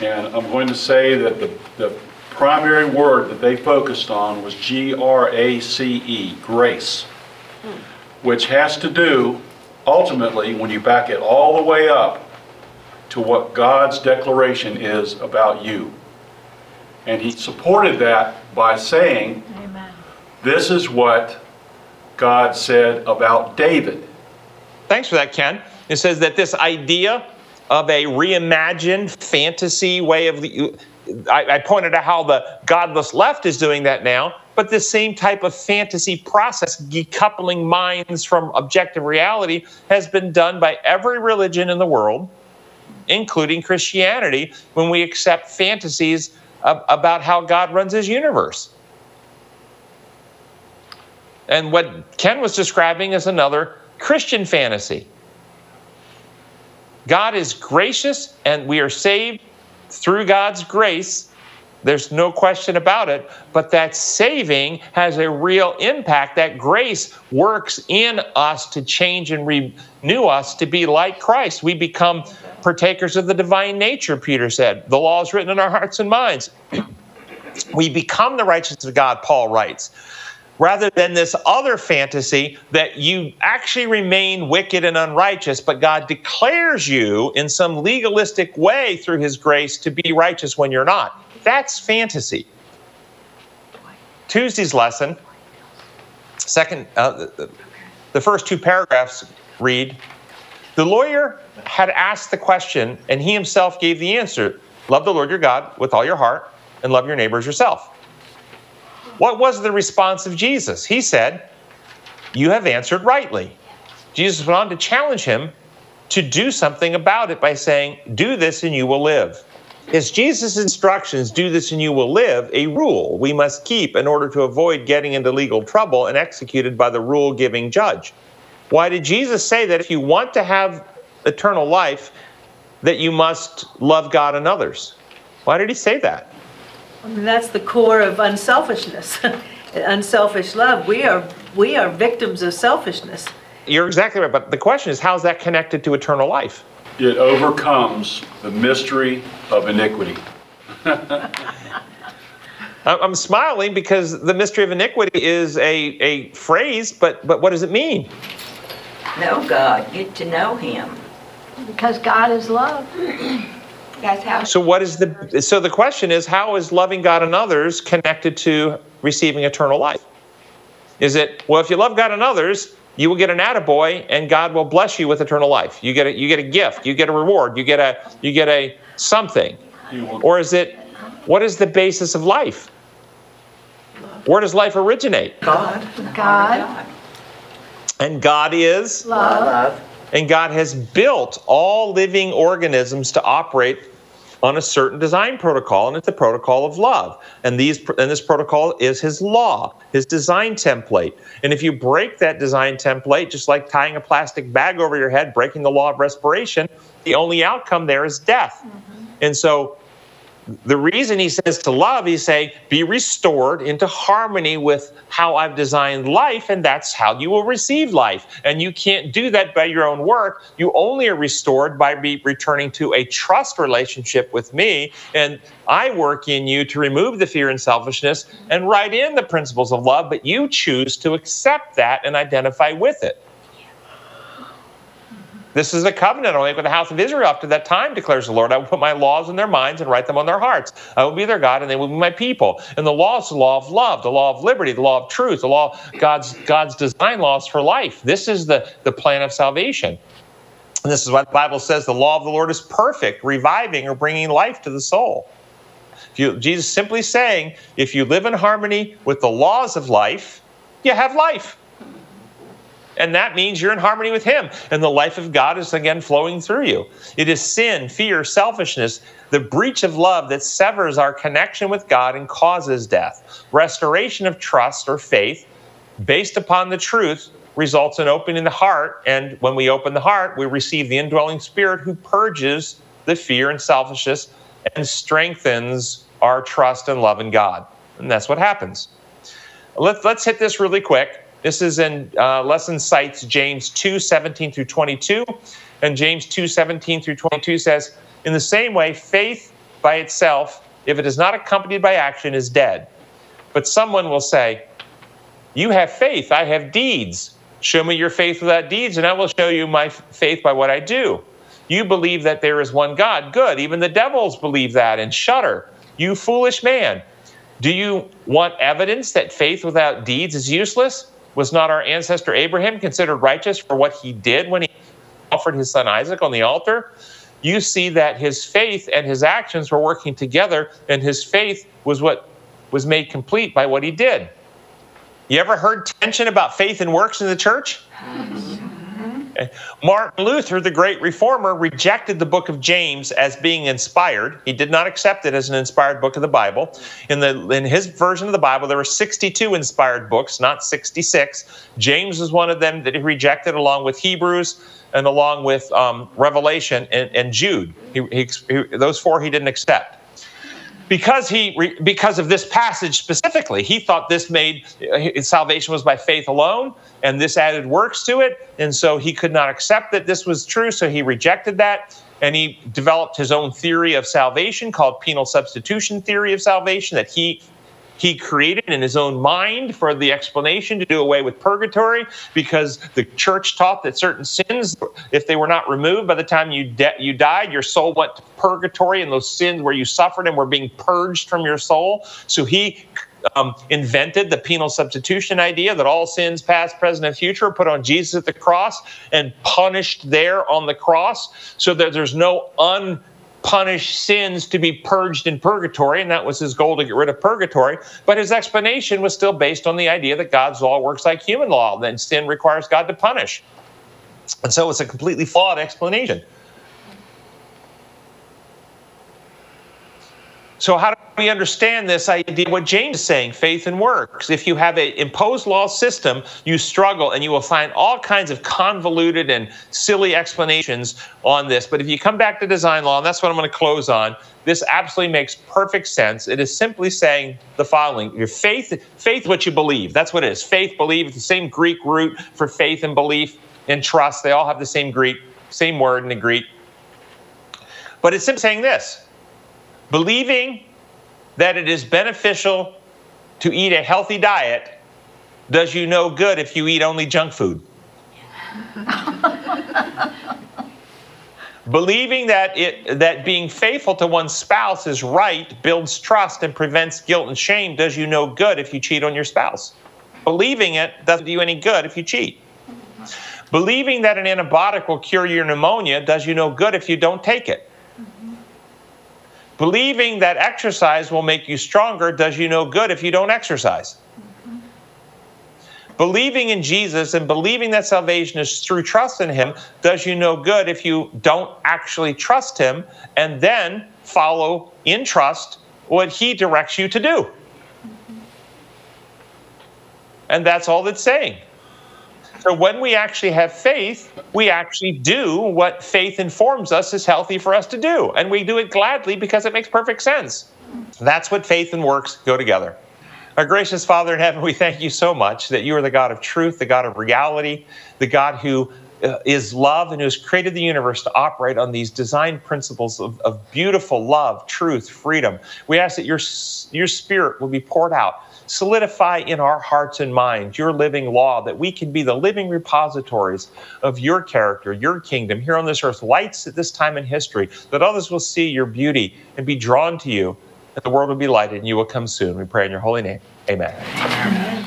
And I'm going to say that the, the primary word that they focused on was G-R-A-C-E, grace, which has to do, ultimately, when you back it all the way up to what God's declaration is about you. And he supported that by saying this is what God said about David. Thanks for that, Ken. It says that this idea of a reimagined fantasy way of the. I, I pointed out how the godless left is doing that now, but the same type of fantasy process, decoupling minds from objective reality, has been done by every religion in the world, including Christianity, when we accept fantasies ab- about how God runs his universe. And what Ken was describing is another Christian fantasy. God is gracious and we are saved through God's grace. There's no question about it. But that saving has a real impact. That grace works in us to change and renew us to be like Christ. We become partakers of the divine nature, Peter said. The law is written in our hearts and minds. we become the righteousness of God, Paul writes rather than this other fantasy that you actually remain wicked and unrighteous, but God declares you in some legalistic way through his grace to be righteous when you're not. That's fantasy. Tuesday's lesson, second, uh, the first two paragraphs read The lawyer had asked the question, and he himself gave the answer Love the Lord your God with all your heart, and love your neighbors yourself. What was the response of Jesus? He said, You have answered rightly. Jesus went on to challenge him to do something about it by saying, Do this and you will live. Is Jesus' instructions, do this and you will live, a rule we must keep in order to avoid getting into legal trouble and executed by the rule giving judge? Why did Jesus say that if you want to have eternal life, that you must love God and others? Why did he say that? I mean, that's the core of unselfishness, unselfish love. We are we are victims of selfishness. You're exactly right, but the question is, how is that connected to eternal life? It overcomes the mystery of iniquity. I'm smiling because the mystery of iniquity is a, a phrase, but but what does it mean? Know God, get to know Him. Because God is love. That's how. So what is the so the question is how is loving God and others connected to receiving eternal life? Is it well if you love God and others, you will get an attaboy and God will bless you with eternal life. You get a you get a gift, you get a reward, you get a you get a something. Or is it what is the basis of life? Where does life originate? God. God, And God is love, And God has built all living organisms to operate on a certain design protocol, and it's the protocol of love. And these and this protocol is his law, his design template. And if you break that design template, just like tying a plastic bag over your head, breaking the law of respiration, the only outcome there is death. Mm-hmm. And so the reason he says to love, he's saying, be restored into harmony with how I've designed life, and that's how you will receive life. And you can't do that by your own work. You only are restored by be returning to a trust relationship with me. And I work in you to remove the fear and selfishness and write in the principles of love, but you choose to accept that and identify with it. This is a covenant I'll make with the house of Israel after that time, declares the Lord. I will put my laws in their minds and write them on their hearts. I will be their God and they will be my people. And the law is the law of love, the law of liberty, the law of truth, the law of God's, God's design laws for life. This is the, the plan of salvation. And this is why the Bible says the law of the Lord is perfect, reviving or bringing life to the soul. You, Jesus simply saying, if you live in harmony with the laws of life, you have life. And that means you're in harmony with Him. And the life of God is again flowing through you. It is sin, fear, selfishness, the breach of love that severs our connection with God and causes death. Restoration of trust or faith based upon the truth results in opening the heart. And when we open the heart, we receive the indwelling spirit who purges the fear and selfishness and strengthens our trust and love in God. And that's what happens. Let's, hit this really quick. This is in uh, lesson cites James 2 17 through 22. And James 2 17 through 22 says, In the same way, faith by itself, if it is not accompanied by action, is dead. But someone will say, You have faith, I have deeds. Show me your faith without deeds, and I will show you my faith by what I do. You believe that there is one God. Good. Even the devils believe that and shudder. You foolish man. Do you want evidence that faith without deeds is useless? Was not our ancestor Abraham considered righteous for what he did when he offered his son Isaac on the altar? you see that his faith and his actions were working together, and his faith was what was made complete by what he did. You ever heard tension about faith and works in the church? Martin Luther, the great reformer, rejected the book of James as being inspired. He did not accept it as an inspired book of the Bible. In, the, in his version of the Bible, there were 62 inspired books, not 66. James was one of them that he rejected, along with Hebrews and along with um, Revelation and, and Jude. He, he, he, those four he didn't accept because he because of this passage specifically he thought this made uh, salvation was by faith alone and this added works to it and so he could not accept that this was true so he rejected that and he developed his own theory of salvation called penal substitution theory of salvation that he he created in his own mind for the explanation to do away with purgatory because the church taught that certain sins, if they were not removed by the time you, de- you died, your soul went to purgatory and those sins where you suffered and were being purged from your soul. So he um, invented the penal substitution idea that all sins, past, present, and future, put on Jesus at the cross and punished there on the cross so that there's no un punish sins to be purged in purgatory, and that was his goal to get rid of purgatory. But his explanation was still based on the idea that God's law works like human law, then sin requires God to punish. And so it's a completely flawed explanation. So, how do we understand this idea? What James is saying, faith and works. If you have an imposed law system, you struggle and you will find all kinds of convoluted and silly explanations on this. But if you come back to design law, and that's what I'm going to close on, this absolutely makes perfect sense. It is simply saying the following your faith, faith, what you believe. That's what it is. Faith, believe, it's the same Greek root for faith and belief and trust. They all have the same Greek, same word in the Greek. But it's simply saying this believing that it is beneficial to eat a healthy diet does you no good if you eat only junk food. Believing that it that being faithful to one's spouse is right builds trust and prevents guilt and shame does you no good if you cheat on your spouse. Believing it doesn't do you any good if you cheat. Believing that an antibiotic will cure your pneumonia does you no good if you don't take it. Believing that exercise will make you stronger does you no good if you don't exercise. Mm-hmm. Believing in Jesus and believing that salvation is through trust in Him does you no good if you don't actually trust Him and then follow in trust what He directs you to do. Mm-hmm. And that's all it's saying. So when we actually have faith, we actually do what faith informs us is healthy for us to do. And we do it gladly because it makes perfect sense. That's what faith and works go together. Our gracious Father in heaven, we thank you so much that you are the God of truth, the God of reality, the God who uh, love and who has created the universe to operate on these design principles of, of beautiful love, truth, freedom. We ask that your, your spirit will be poured out solidify in our hearts and minds your living law, that we can be the living repositories of your character, your kingdom here on this earth, lights at this time in history, that others will see your beauty and be drawn to you, that the world will be lighted and you will come soon. We pray in your holy name. Amen. Amen.